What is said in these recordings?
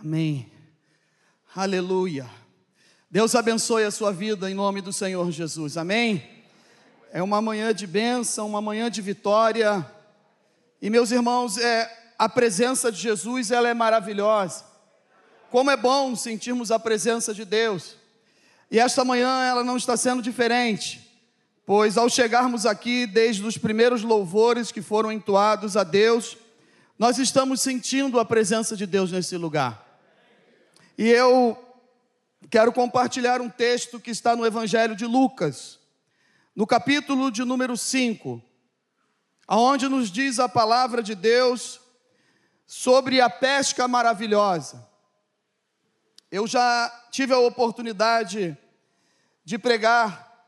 Amém. Aleluia. Deus abençoe a sua vida em nome do Senhor Jesus. Amém. É uma manhã de bênção, uma manhã de vitória. E meus irmãos, é a presença de Jesus, ela é maravilhosa. Como é bom sentirmos a presença de Deus. E esta manhã ela não está sendo diferente, pois ao chegarmos aqui, desde os primeiros louvores que foram entoados a Deus, nós estamos sentindo a presença de Deus nesse lugar. E eu quero compartilhar um texto que está no Evangelho de Lucas, no capítulo de número 5, aonde nos diz a palavra de Deus sobre a pesca maravilhosa. Eu já tive a oportunidade de pregar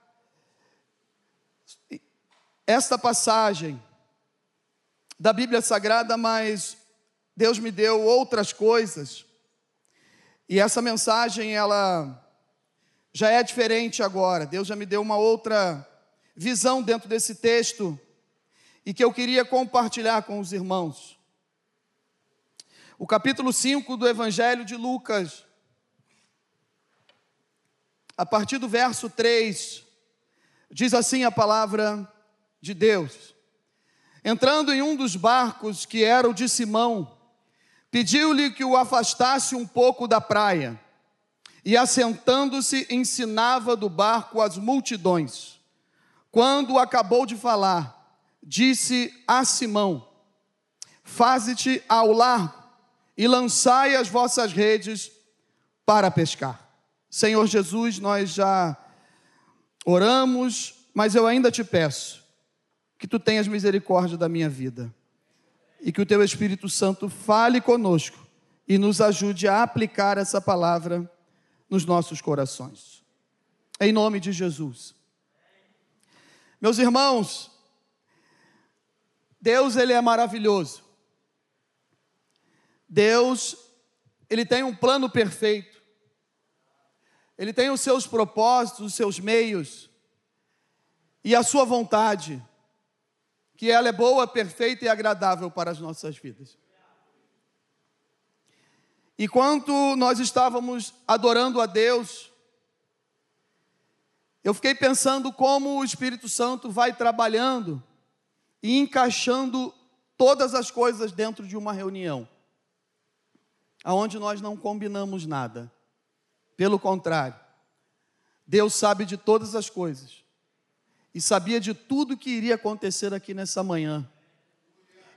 esta passagem da Bíblia Sagrada, mas Deus me deu outras coisas e essa mensagem, ela já é diferente agora. Deus já me deu uma outra visão dentro desse texto e que eu queria compartilhar com os irmãos. O capítulo 5 do Evangelho de Lucas, a partir do verso 3, diz assim a palavra de Deus: Entrando em um dos barcos que era o de Simão, Pediu-lhe que o afastasse um pouco da praia, e assentando-se, ensinava do barco as multidões. Quando acabou de falar, disse a Simão: Faze-te ao largo e lançai as vossas redes para pescar. Senhor Jesus, nós já oramos, mas eu ainda te peço que tu tenhas misericórdia da minha vida e que o teu Espírito Santo fale conosco e nos ajude a aplicar essa palavra nos nossos corações. Em nome de Jesus. Meus irmãos, Deus ele é maravilhoso. Deus, ele tem um plano perfeito. Ele tem os seus propósitos, os seus meios e a sua vontade que ela é boa, perfeita e agradável para as nossas vidas. E quando nós estávamos adorando a Deus, eu fiquei pensando como o Espírito Santo vai trabalhando e encaixando todas as coisas dentro de uma reunião, aonde nós não combinamos nada. Pelo contrário, Deus sabe de todas as coisas e sabia de tudo que iria acontecer aqui nessa manhã.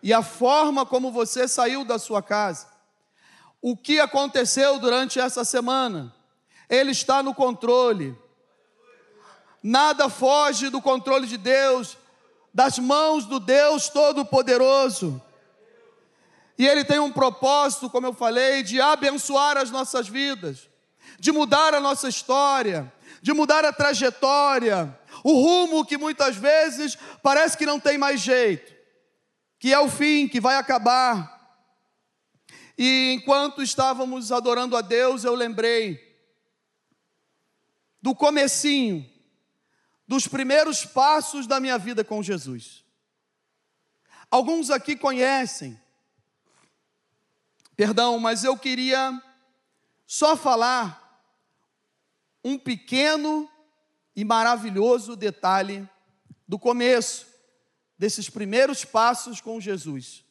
E a forma como você saiu da sua casa, o que aconteceu durante essa semana, Ele está no controle. Nada foge do controle de Deus, das mãos do Deus Todo-Poderoso. E Ele tem um propósito, como eu falei, de abençoar as nossas vidas, de mudar a nossa história, de mudar a trajetória, o rumo que muitas vezes parece que não tem mais jeito, que é o fim, que vai acabar. E enquanto estávamos adorando a Deus, eu lembrei do comecinho, dos primeiros passos da minha vida com Jesus. Alguns aqui conhecem, perdão, mas eu queria só falar um pequeno e maravilhoso detalhe do começo desses primeiros passos com Jesus.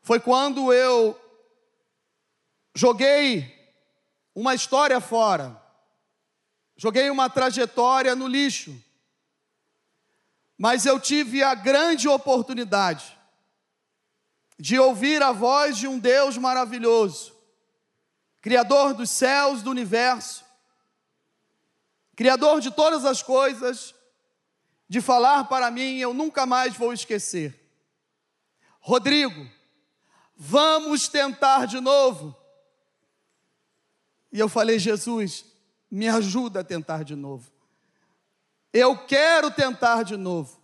Foi quando eu joguei uma história fora, joguei uma trajetória no lixo, mas eu tive a grande oportunidade de ouvir a voz de um Deus maravilhoso, Criador dos céus, do universo, Criador de todas as coisas, de falar para mim, eu nunca mais vou esquecer. Rodrigo, vamos tentar de novo. E eu falei, Jesus, me ajuda a tentar de novo. Eu quero tentar de novo.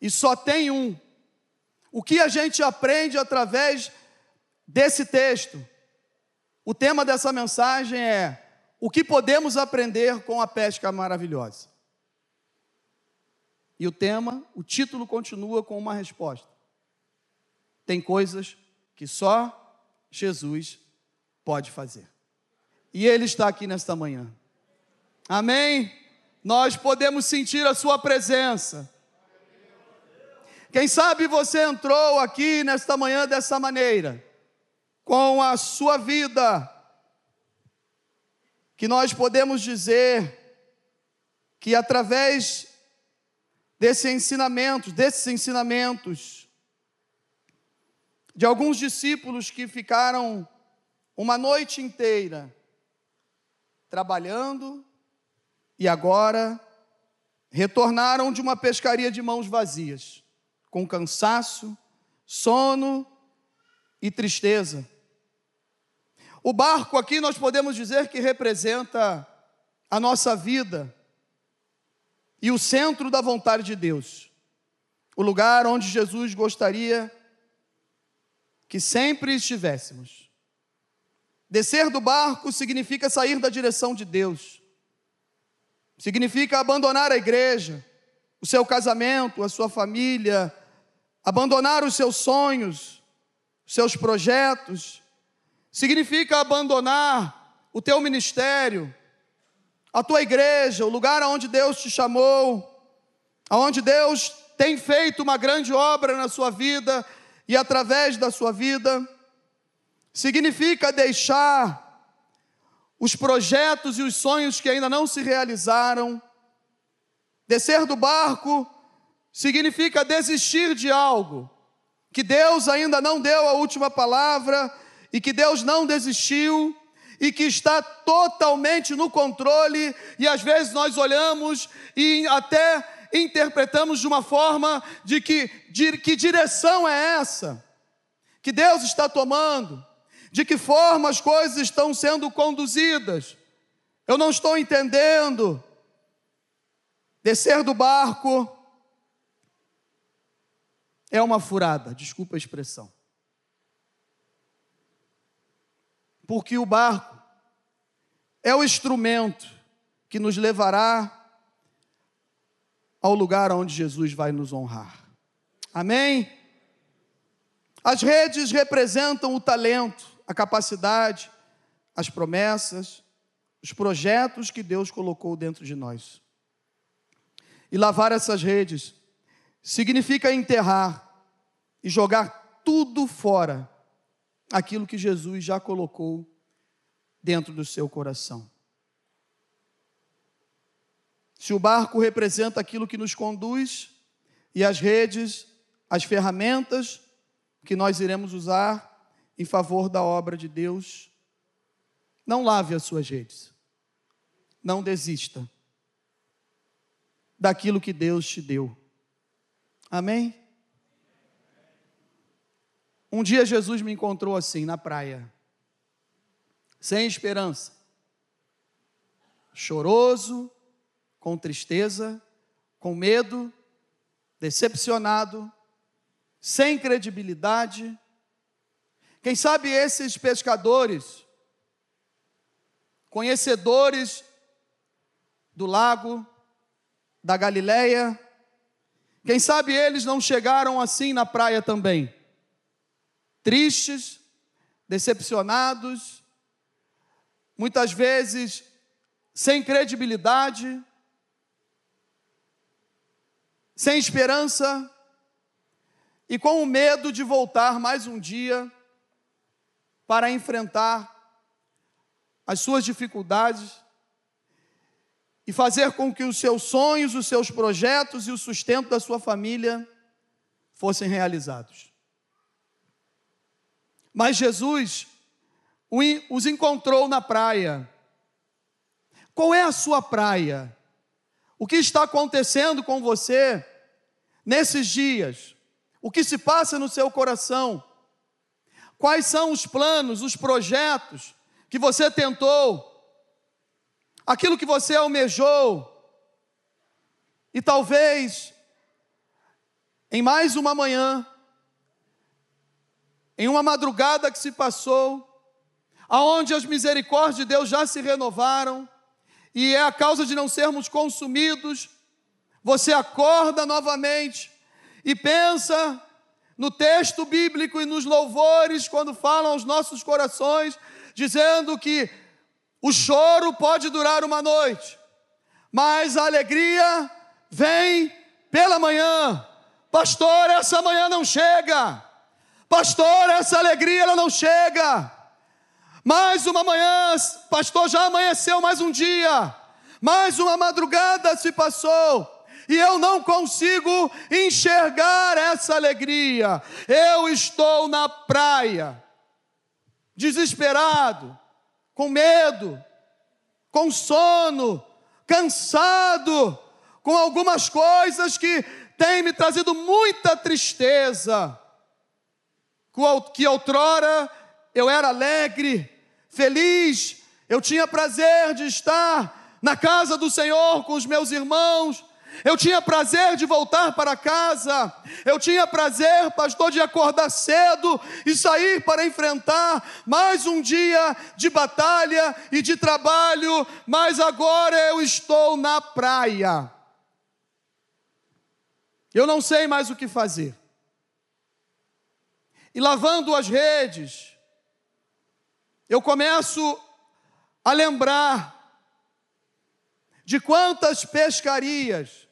E só tem um. O que a gente aprende através desse texto? O tema dessa mensagem é o que podemos aprender com a pesca maravilhosa? E o tema, o título continua com uma resposta. Tem coisas que só Jesus pode fazer. E Ele está aqui nesta manhã. Amém? Nós podemos sentir a Sua presença. Quem sabe você entrou aqui nesta manhã dessa maneira, com a sua vida, que nós podemos dizer que através desse ensinamento, desses ensinamentos, de alguns discípulos que ficaram uma noite inteira trabalhando e agora retornaram de uma pescaria de mãos vazias, com cansaço, sono e tristeza. O barco aqui nós podemos dizer que representa a nossa vida e o centro da vontade de Deus, o lugar onde Jesus gostaria que sempre estivéssemos. Descer do barco significa sair da direção de Deus, significa abandonar a igreja, o seu casamento, a sua família, abandonar os seus sonhos, os seus projetos, significa abandonar o teu ministério, a tua igreja, o lugar aonde Deus te chamou, aonde Deus tem feito uma grande obra na sua vida e através da sua vida, significa deixar os projetos e os sonhos que ainda não se realizaram. Descer do barco significa desistir de algo que Deus ainda não deu a última palavra e que Deus não desistiu e que está totalmente no controle, e às vezes nós olhamos e até interpretamos de uma forma de que, de que direção é essa que Deus está tomando, de que forma as coisas estão sendo conduzidas. Eu não estou entendendo. Descer do barco é uma furada, desculpa a expressão. Porque o barco é o instrumento que nos levará ao lugar onde Jesus vai nos honrar. Amém? As redes representam o talento, a capacidade, as promessas, os projetos que Deus colocou dentro de nós. E lavar essas redes significa enterrar e jogar tudo fora aquilo que Jesus já colocou dentro do seu coração. Se o barco representa aquilo que nos conduz e as redes, as ferramentas que nós iremos usar em favor da obra de Deus, não lave as suas redes. Não desista daquilo que Deus te deu. Amém? Um dia Jesus me encontrou assim na praia, sem esperança, choroso, com tristeza, com medo, decepcionado, sem credibilidade. Quem sabe esses pescadores, conhecedores do lago, da Galileia, quem sabe eles não chegaram assim na praia também tristes, decepcionados, muitas vezes sem credibilidade, sem esperança e com o medo de voltar mais um dia para enfrentar as suas dificuldades e fazer com que os seus sonhos, os seus projetos e o sustento da sua família fossem realizados. Mas Jesus os encontrou na praia. Qual é a sua praia? O que está acontecendo com você nesses dias? O que se passa no seu coração? Quais são os planos, os projetos que você tentou? Aquilo que você almejou? E talvez, em mais uma manhã, em uma madrugada que se passou, aonde as misericórdias de Deus já se renovaram, e é a causa de não sermos consumidos, você acorda novamente e pensa no texto bíblico e nos louvores, quando falam aos nossos corações, dizendo que o choro pode durar uma noite, mas a alegria vem pela manhã. Pastor, essa manhã não chega. Pastor, essa alegria ela não chega. Mais uma manhã, pastor, já amanheceu mais um dia. Mais uma madrugada se passou e eu não consigo enxergar essa alegria. Eu estou na praia, desesperado, com medo, com sono, cansado, com algumas coisas que têm me trazido muita tristeza. Que outrora eu era alegre, feliz, eu tinha prazer de estar na casa do Senhor com os meus irmãos, eu tinha prazer de voltar para casa, eu tinha prazer, pastor, de acordar cedo e sair para enfrentar mais um dia de batalha e de trabalho, mas agora eu estou na praia. Eu não sei mais o que fazer. E lavando as redes, eu começo a lembrar de quantas pescarias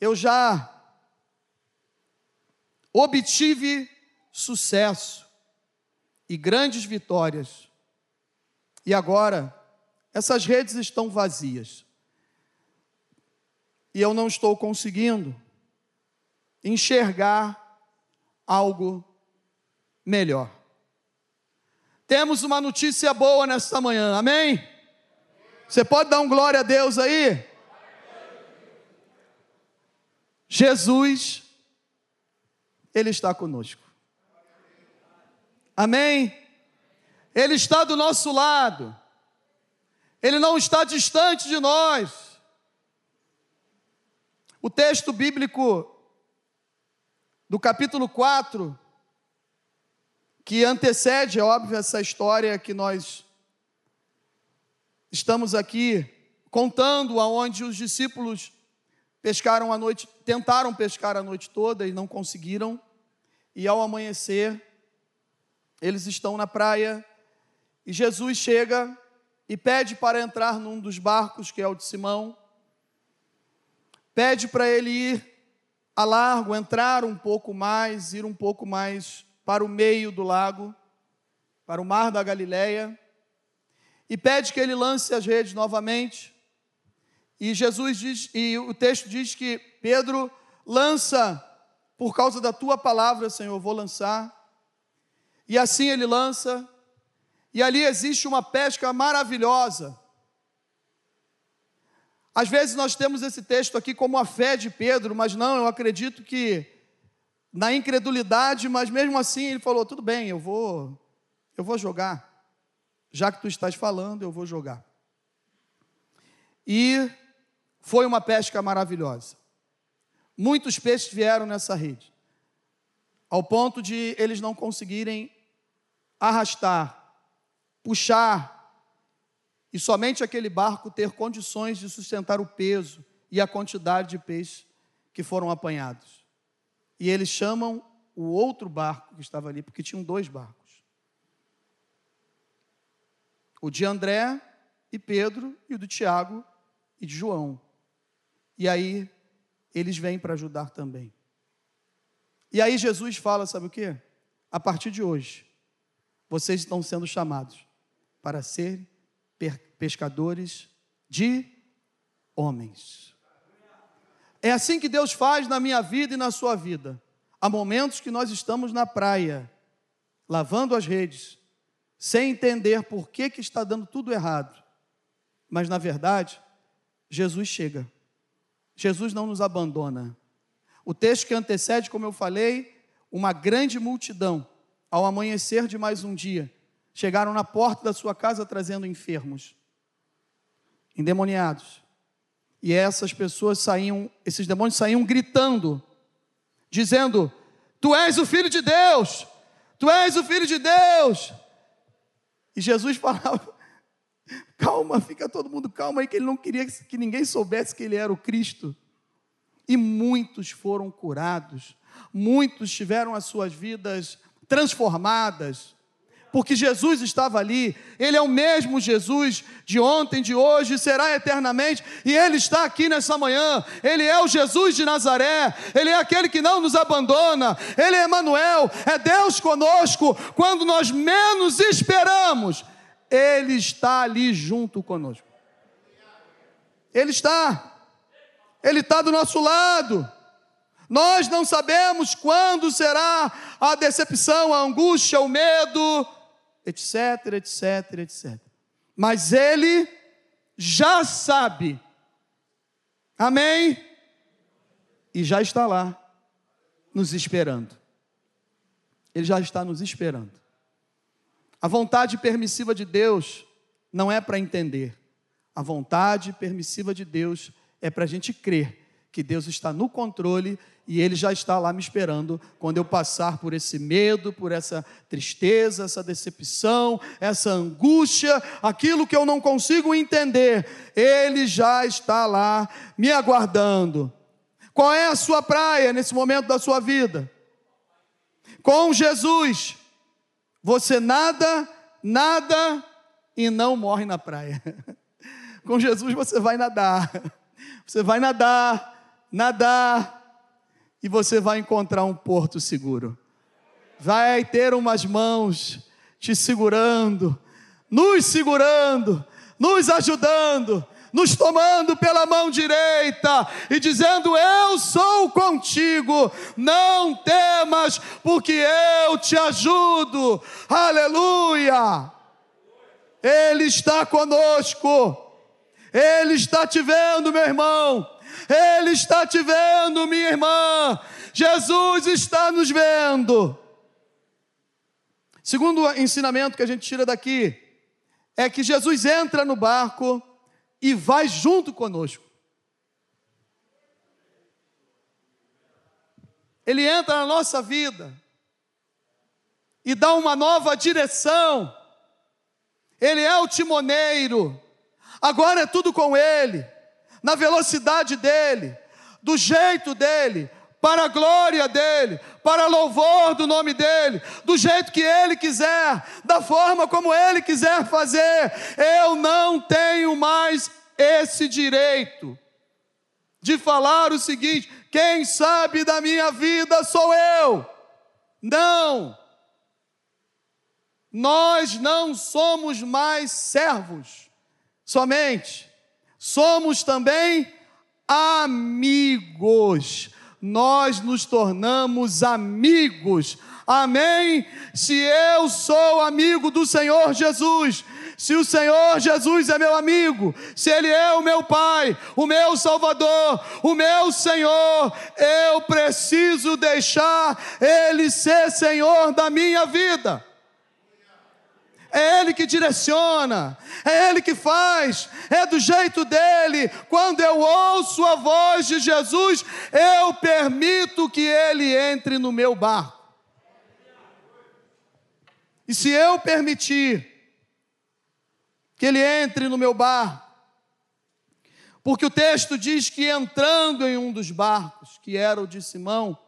eu já obtive sucesso e grandes vitórias. E agora, essas redes estão vazias. E eu não estou conseguindo enxergar algo melhor. Temos uma notícia boa nesta manhã, amém? Você pode dar um glória a Deus aí? Jesus, Ele está conosco. Amém? Ele está do nosso lado. Ele não está distante de nós. O texto bíblico do capítulo 4, que antecede, é óbvio, essa história que nós estamos aqui contando, aonde os discípulos pescaram a noite, tentaram pescar a noite toda e não conseguiram. E ao amanhecer, eles estão na praia e Jesus chega e pede para entrar num dos barcos, que é o de Simão. Pede para ele ir a largo, entrar um pouco mais, ir um pouco mais para o meio do lago, para o mar da Galileia e pede que ele lance as redes novamente. E Jesus diz, e o texto diz que Pedro lança, por causa da tua palavra, Senhor, vou lançar. E assim ele lança, e ali existe uma pesca maravilhosa. Às vezes nós temos esse texto aqui como a fé de Pedro, mas não, eu acredito que na incredulidade, mas mesmo assim ele falou: tudo bem, eu vou, eu vou jogar já que tu estás falando, eu vou jogar. E foi uma pesca maravilhosa. Muitos peixes vieram nessa rede, ao ponto de eles não conseguirem arrastar, puxar, e somente aquele barco ter condições de sustentar o peso e a quantidade de peixes que foram apanhados. E eles chamam o outro barco que estava ali, porque tinham dois barcos o de André e Pedro e o do Tiago e de João. E aí eles vêm para ajudar também. E aí Jesus fala, sabe o que? A partir de hoje, vocês estão sendo chamados para ser pescadores de homens. É assim que Deus faz na minha vida e na sua vida. Há momentos que nós estamos na praia, lavando as redes, sem entender por que, que está dando tudo errado. Mas, na verdade, Jesus chega. Jesus não nos abandona. O texto que antecede, como eu falei, uma grande multidão, ao amanhecer de mais um dia, chegaram na porta da sua casa trazendo enfermos, endemoniados. E essas pessoas saíam, esses demônios saíam gritando, dizendo: Tu és o filho de Deus, tu és o filho de Deus. E Jesus falava: calma, fica todo mundo calma aí, que ele não queria que ninguém soubesse que ele era o Cristo. E muitos foram curados, muitos tiveram as suas vidas transformadas, porque Jesus estava ali, Ele é o mesmo Jesus de ontem, de hoje, será eternamente, e Ele está aqui nessa manhã, Ele é o Jesus de Nazaré, Ele é aquele que não nos abandona, Ele é Emmanuel, é Deus conosco, quando nós menos esperamos, Ele está ali junto conosco. Ele está, Ele está do nosso lado. Nós não sabemos quando será a decepção, a angústia, o medo, etc, etc, etc. Mas Ele já sabe. Amém? E já está lá, nos esperando. Ele já está nos esperando. A vontade permissiva de Deus não é para entender. A vontade permissiva de Deus é para a gente crer que Deus está no controle e Ele já está lá me esperando quando eu passar por esse medo, por essa tristeza, essa decepção, essa angústia, aquilo que eu não consigo entender. Ele já está lá me aguardando. Qual é a sua praia nesse momento da sua vida? Com Jesus, você nada, nada e não morre na praia. Com Jesus você vai nadar. Você vai nadar, nadar, e você vai encontrar um porto seguro. Vai ter umas mãos te segurando, nos segurando, nos ajudando, nos tomando pela mão direita e dizendo: Eu sou contigo, não temas, porque eu te ajudo. Aleluia! Ele está conosco, Ele está te vendo, meu irmão. Ele está te vendo, minha irmã. Jesus está nos vendo. Segundo ensinamento que a gente tira daqui, é que Jesus entra no barco e vai junto conosco. Ele entra na nossa vida e dá uma nova direção. Ele é o timoneiro, agora é tudo com Ele na velocidade dele, do jeito dele, para a glória dele, para louvor do nome dele, do jeito que ele quiser, da forma como ele quiser fazer. Eu não tenho mais esse direito de falar o seguinte: quem sabe da minha vida sou eu. Não. Nós não somos mais servos somente somos também amigos. Nós nos tornamos amigos. Amém? Se eu sou amigo do Senhor Jesus, se o Senhor Jesus é meu amigo, se Ele é o meu Pai, o meu Salvador, o meu Senhor, eu preciso deixar Ele ser Senhor da minha vida é Ele que direciona, é Ele que faz, é do jeito dele. Quando eu ouço a voz de Jesus, eu permito que Ele entre no meu barco. E se eu permitir que Ele entre no meu barco, porque o texto diz que entrando em um dos barcos, que era o de Simão,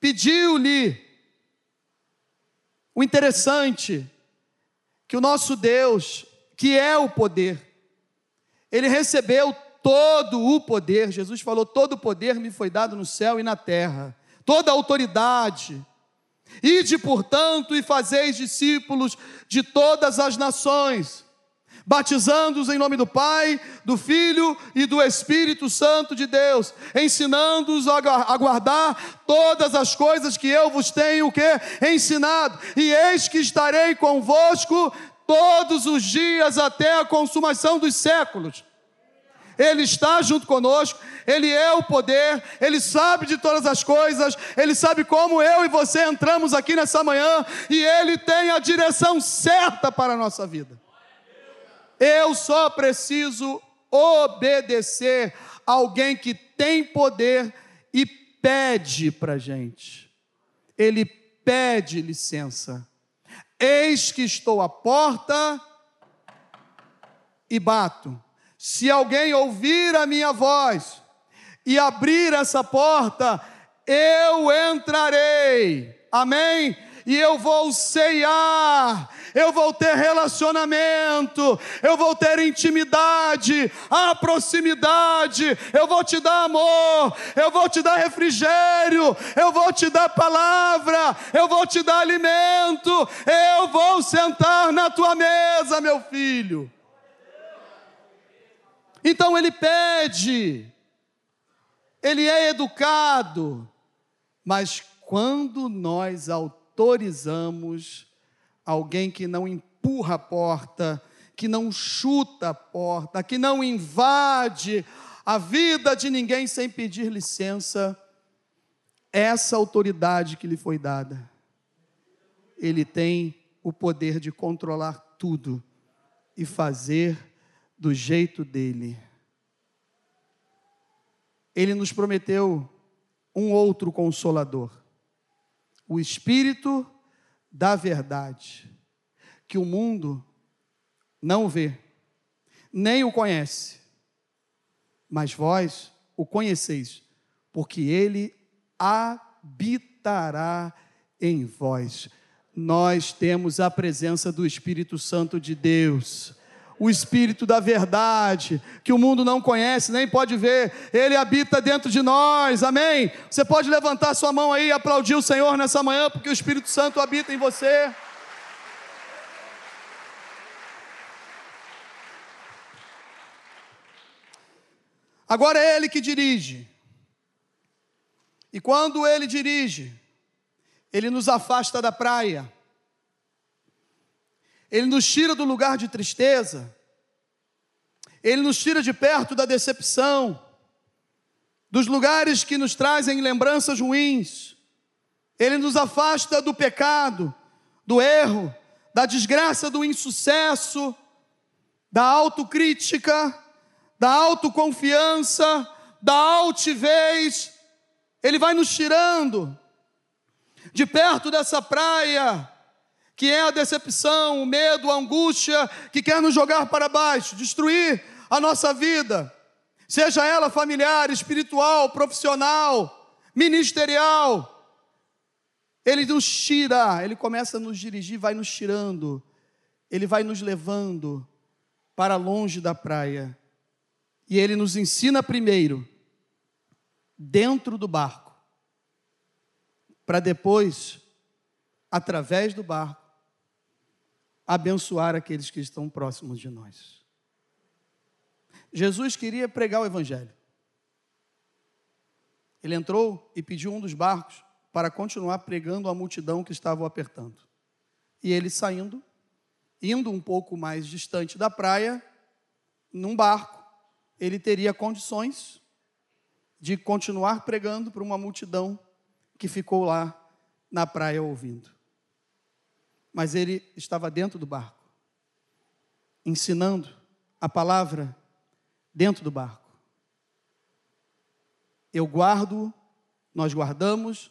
pediu-lhe. O interessante que o nosso Deus, que é o poder, ele recebeu todo o poder. Jesus falou: todo o poder me foi dado no céu e na terra, toda a autoridade. Ide, portanto, e fazeis discípulos de todas as nações batizando-os em nome do Pai, do Filho e do Espírito Santo de Deus, ensinando-os a guardar todas as coisas que eu vos tenho que ensinado. E eis que estarei convosco todos os dias até a consumação dos séculos. Ele está junto conosco, Ele é o poder, Ele sabe de todas as coisas, Ele sabe como eu e você entramos aqui nessa manhã e Ele tem a direção certa para a nossa vida. Eu só preciso obedecer alguém que tem poder e pede para gente. Ele pede licença. Eis que estou à porta e bato. Se alguém ouvir a minha voz e abrir essa porta, eu entrarei. Amém? E eu vou ceiar, eu vou ter relacionamento, eu vou ter intimidade, a proximidade, eu vou te dar amor, eu vou te dar refrigério, eu vou te dar palavra, eu vou te dar alimento, eu vou sentar na tua mesa, meu filho. Então ele pede, ele é educado, mas quando nós autorizamos alguém que não empurra a porta, que não chuta a porta, que não invade a vida de ninguém sem pedir licença, essa autoridade que lhe foi dada, ele tem o poder de controlar tudo e fazer do jeito dele. Ele nos prometeu um outro consolador, o Espírito da Verdade, que o mundo não vê, nem o conhece, mas vós o conheceis, porque ele habitará em vós. Nós temos a presença do Espírito Santo de Deus o Espírito da verdade, que o mundo não conhece, nem pode ver, ele habita dentro de nós, amém? Você pode levantar sua mão aí e aplaudir o Senhor nessa manhã, porque o Espírito Santo habita em você. Agora é Ele que dirige. E quando Ele dirige, Ele nos afasta da praia. Ele nos tira do lugar de tristeza, Ele nos tira de perto da decepção, dos lugares que nos trazem lembranças ruins, Ele nos afasta do pecado, do erro, da desgraça, do insucesso, da autocrítica, da autoconfiança, da altivez, Ele vai nos tirando de perto dessa praia que é a decepção, o medo, a angústia, que quer nos jogar para baixo, destruir a nossa vida, seja ela familiar, espiritual, profissional, ministerial. Ele nos tira, ele começa a nos dirigir, vai nos tirando, ele vai nos levando para longe da praia. E ele nos ensina primeiro, dentro do barco, para depois, através do barco, abençoar aqueles que estão próximos de nós. Jesus queria pregar o Evangelho. Ele entrou e pediu um dos barcos para continuar pregando a multidão que estava o apertando. E ele saindo, indo um pouco mais distante da praia, num barco, ele teria condições de continuar pregando para uma multidão que ficou lá na praia ouvindo mas ele estava dentro do barco, ensinando a palavra dentro do barco. Eu guardo, nós guardamos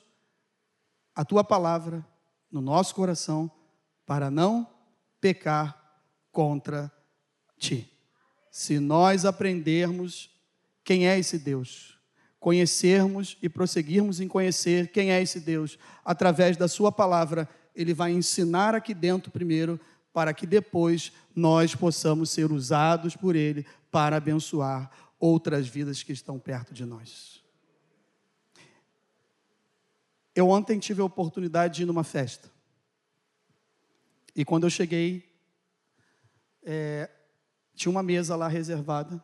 a tua palavra no nosso coração para não pecar contra ti. Se nós aprendermos quem é esse Deus, conhecermos e prosseguirmos em conhecer quem é esse Deus através da Sua palavra, ele vai ensinar aqui dentro primeiro, para que depois nós possamos ser usados por Ele para abençoar outras vidas que estão perto de nós. Eu ontem tive a oportunidade de ir numa festa. E quando eu cheguei, é, tinha uma mesa lá reservada.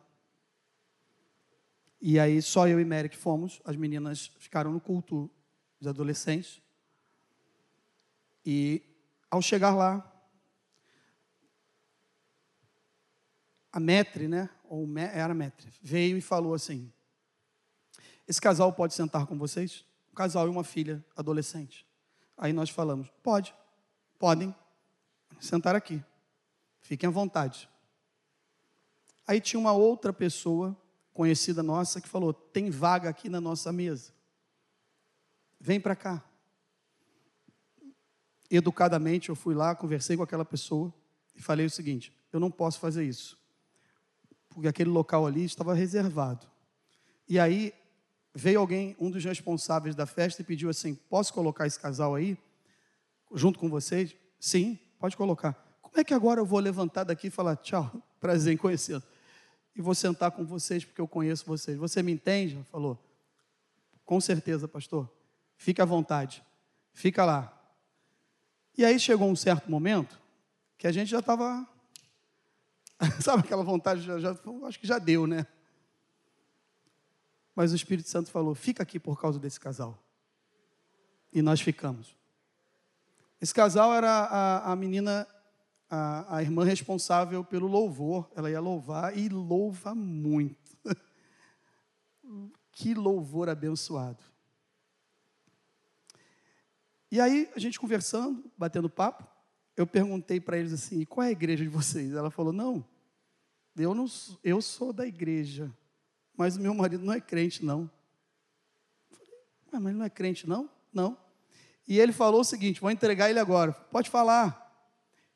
E aí só eu e Merrick fomos, as meninas ficaram no culto dos adolescentes. E ao chegar lá, a metre, né? Ou era metre, veio e falou assim: Esse casal pode sentar com vocês? Um casal e uma filha adolescente. Aí nós falamos: Pode, podem sentar aqui, fiquem à vontade. Aí tinha uma outra pessoa conhecida nossa que falou: Tem vaga aqui na nossa mesa. Vem para cá educadamente, eu fui lá, conversei com aquela pessoa e falei o seguinte: eu não posso fazer isso, porque aquele local ali estava reservado. E aí veio alguém, um dos responsáveis da festa, e pediu assim: Posso colocar esse casal aí, junto com vocês? Sim, pode colocar. Como é que agora eu vou levantar daqui e falar tchau, prazer em conhecê-lo? E vou sentar com vocês porque eu conheço vocês. Você me entende? Falou. Com certeza, pastor. Fique à vontade. Fica lá. E aí chegou um certo momento que a gente já estava. Sabe aquela vontade? Já, já, acho que já deu, né? Mas o Espírito Santo falou: fica aqui por causa desse casal. E nós ficamos. Esse casal era a, a menina, a, a irmã responsável pelo louvor. Ela ia louvar e louva muito. que louvor abençoado. E aí, a gente conversando, batendo papo, eu perguntei para eles assim: qual é a igreja de vocês? Ela falou: não, eu, não, eu sou da igreja, mas o meu marido não é crente, não. Eu falei, mas ele não é crente, não? Não. E ele falou o seguinte: vou entregar ele agora. Pode falar.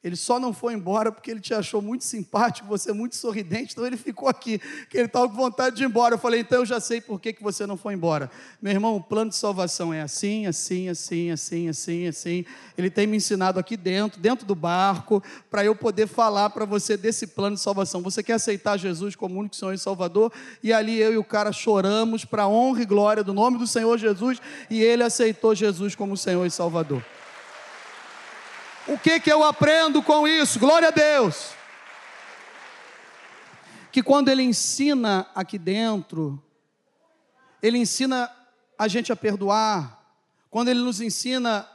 Ele só não foi embora porque ele te achou muito simpático, você é muito sorridente, então ele ficou aqui, que ele estava com vontade de ir embora. Eu falei, então eu já sei por que, que você não foi embora. Meu irmão, o plano de salvação é assim, assim, assim, assim, assim, assim. Ele tem me ensinado aqui dentro, dentro do barco, para eu poder falar para você desse plano de salvação. Você quer aceitar Jesus como único Senhor e Salvador? E ali eu e o cara choramos para honra e glória do nome do Senhor Jesus, e ele aceitou Jesus como Senhor e Salvador. O que, que eu aprendo com isso? Glória a Deus. Que quando Ele ensina aqui dentro, Ele ensina a gente a perdoar, quando Ele nos ensina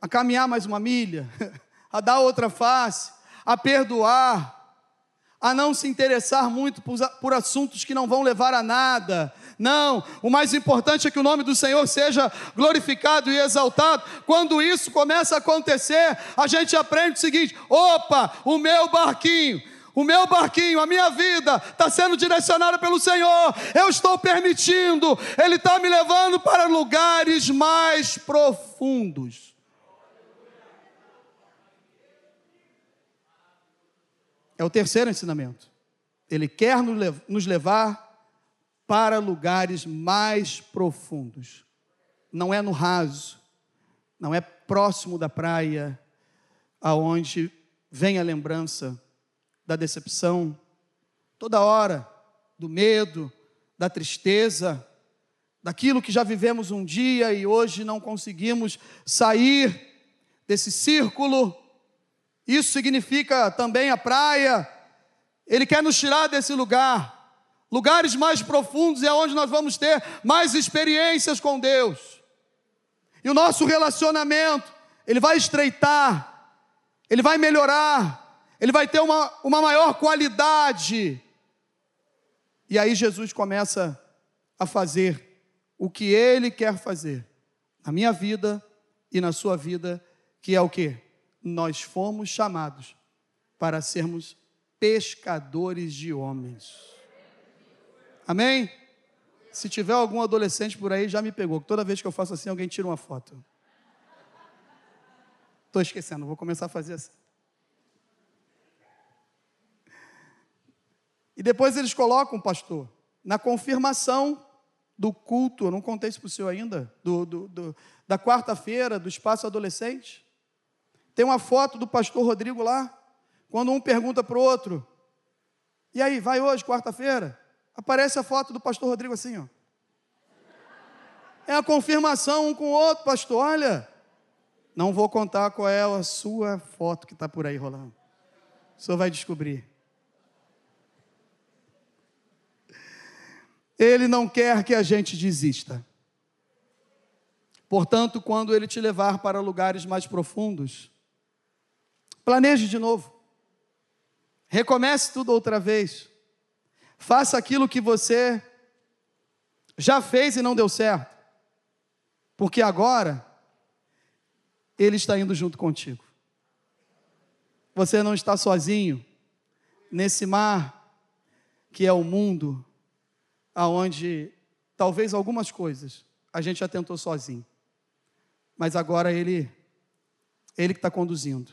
a caminhar mais uma milha, a dar outra face, a perdoar, a não se interessar muito por, por assuntos que não vão levar a nada, não, o mais importante é que o nome do Senhor seja glorificado e exaltado. Quando isso começa a acontecer, a gente aprende o seguinte: opa, o meu barquinho, o meu barquinho, a minha vida está sendo direcionada pelo Senhor. Eu estou permitindo, Ele está me levando para lugares mais profundos. É o terceiro ensinamento. Ele quer nos levar para lugares mais profundos. Não é no raso, não é próximo da praia, aonde vem a lembrança da decepção, toda hora, do medo, da tristeza, daquilo que já vivemos um dia e hoje não conseguimos sair desse círculo. Isso significa também a praia. Ele quer nos tirar desse lugar Lugares mais profundos é onde nós vamos ter mais experiências com Deus. E o nosso relacionamento, ele vai estreitar, ele vai melhorar, ele vai ter uma, uma maior qualidade. E aí Jesus começa a fazer o que ele quer fazer na minha vida e na sua vida, que é o que? Nós fomos chamados para sermos pescadores de homens. Amém? Se tiver algum adolescente por aí, já me pegou. Toda vez que eu faço assim, alguém tira uma foto. Estou esquecendo, vou começar a fazer assim. E depois eles colocam, pastor, na confirmação do culto, eu não contei isso para o senhor ainda, do, do, do da quarta-feira, do espaço adolescente. Tem uma foto do pastor Rodrigo lá, quando um pergunta para o outro: E aí, vai hoje, quarta-feira? Aparece a foto do pastor Rodrigo assim, ó. É a confirmação um com o outro, pastor. Olha, não vou contar qual é a sua foto que está por aí rolando. O senhor vai descobrir. Ele não quer que a gente desista. Portanto, quando ele te levar para lugares mais profundos, planeje de novo. Recomece tudo outra vez. Faça aquilo que você já fez e não deu certo. Porque agora ele está indo junto contigo. Você não está sozinho nesse mar que é o mundo aonde talvez algumas coisas a gente já tentou sozinho. Mas agora ele ele que está conduzindo.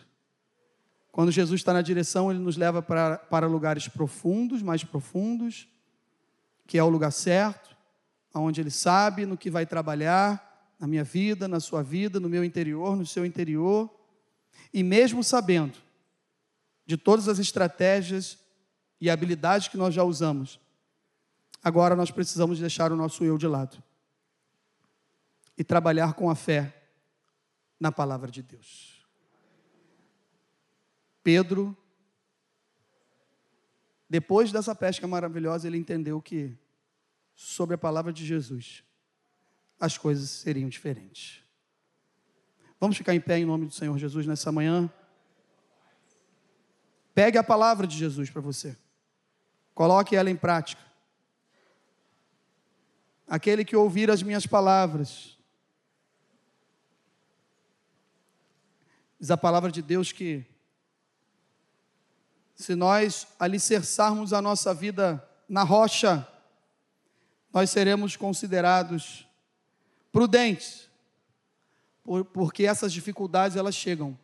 Quando Jesus está na direção, ele nos leva para, para lugares profundos, mais profundos, que é o lugar certo, onde Ele sabe no que vai trabalhar, na minha vida, na sua vida, no meu interior, no seu interior, e mesmo sabendo de todas as estratégias e habilidades que nós já usamos, agora nós precisamos deixar o nosso eu de lado e trabalhar com a fé na palavra de Deus. Pedro, depois dessa pesca maravilhosa, ele entendeu que sobre a palavra de Jesus, as coisas seriam diferentes. Vamos ficar em pé em nome do Senhor Jesus nessa manhã. Pegue a palavra de Jesus para você. Coloque ela em prática. Aquele que ouvir as minhas palavras. Diz a palavra de Deus que se nós alicerçarmos a nossa vida na rocha, nós seremos considerados prudentes, porque essas dificuldades elas chegam,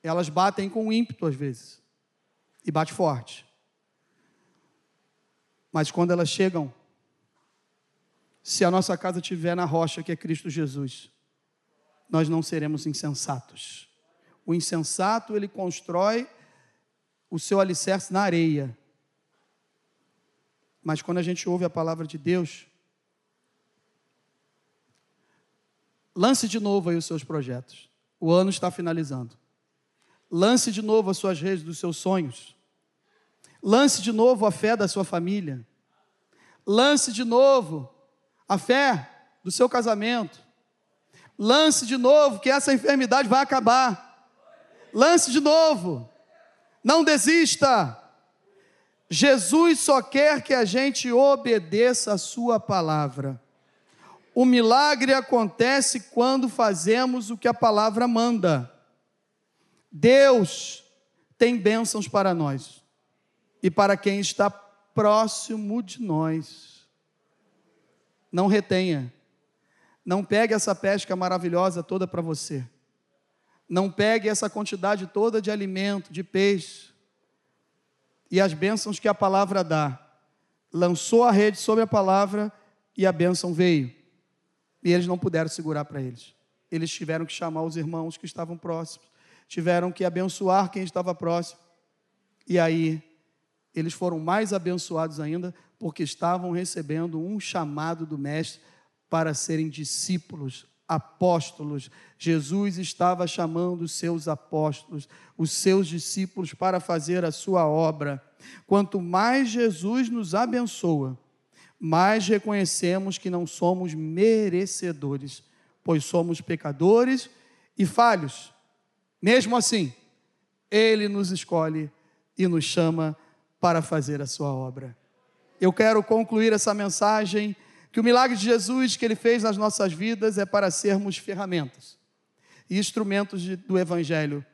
elas batem com ímpeto às vezes, e bate forte. Mas quando elas chegam, se a nossa casa estiver na rocha que é Cristo Jesus, nós não seremos insensatos. O insensato, ele constrói o seu alicerce na areia. Mas quando a gente ouve a palavra de Deus, lance de novo aí os seus projetos. O ano está finalizando. Lance de novo as suas redes dos seus sonhos. Lance de novo a fé da sua família. Lance de novo a fé do seu casamento. Lance de novo que essa enfermidade vai acabar. Lance de novo. Não desista. Jesus só quer que a gente obedeça a Sua palavra. O milagre acontece quando fazemos o que a palavra manda. Deus tem bênçãos para nós e para quem está próximo de nós. Não retenha. Não pegue essa pesca maravilhosa toda para você. Não pegue essa quantidade toda de alimento, de peixe e as bênçãos que a palavra dá. Lançou a rede sobre a palavra e a bênção veio. E eles não puderam segurar para eles. Eles tiveram que chamar os irmãos que estavam próximos, tiveram que abençoar quem estava próximo. E aí, eles foram mais abençoados ainda, porque estavam recebendo um chamado do Mestre para serem discípulos, apóstolos. Jesus estava chamando os seus apóstolos, os seus discípulos, para fazer a sua obra. Quanto mais Jesus nos abençoa, mais reconhecemos que não somos merecedores, pois somos pecadores e falhos. Mesmo assim, Ele nos escolhe e nos chama para fazer a sua obra. Eu quero concluir essa mensagem que o milagre de Jesus que ele fez nas nossas vidas é para sermos ferramentas e instrumentos de, do Evangelho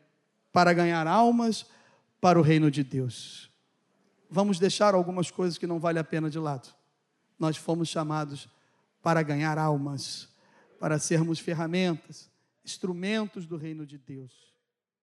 para ganhar almas para o reino de Deus. Vamos deixar algumas coisas que não vale a pena de lado. Nós fomos chamados para ganhar almas, para sermos ferramentas, instrumentos do reino de Deus.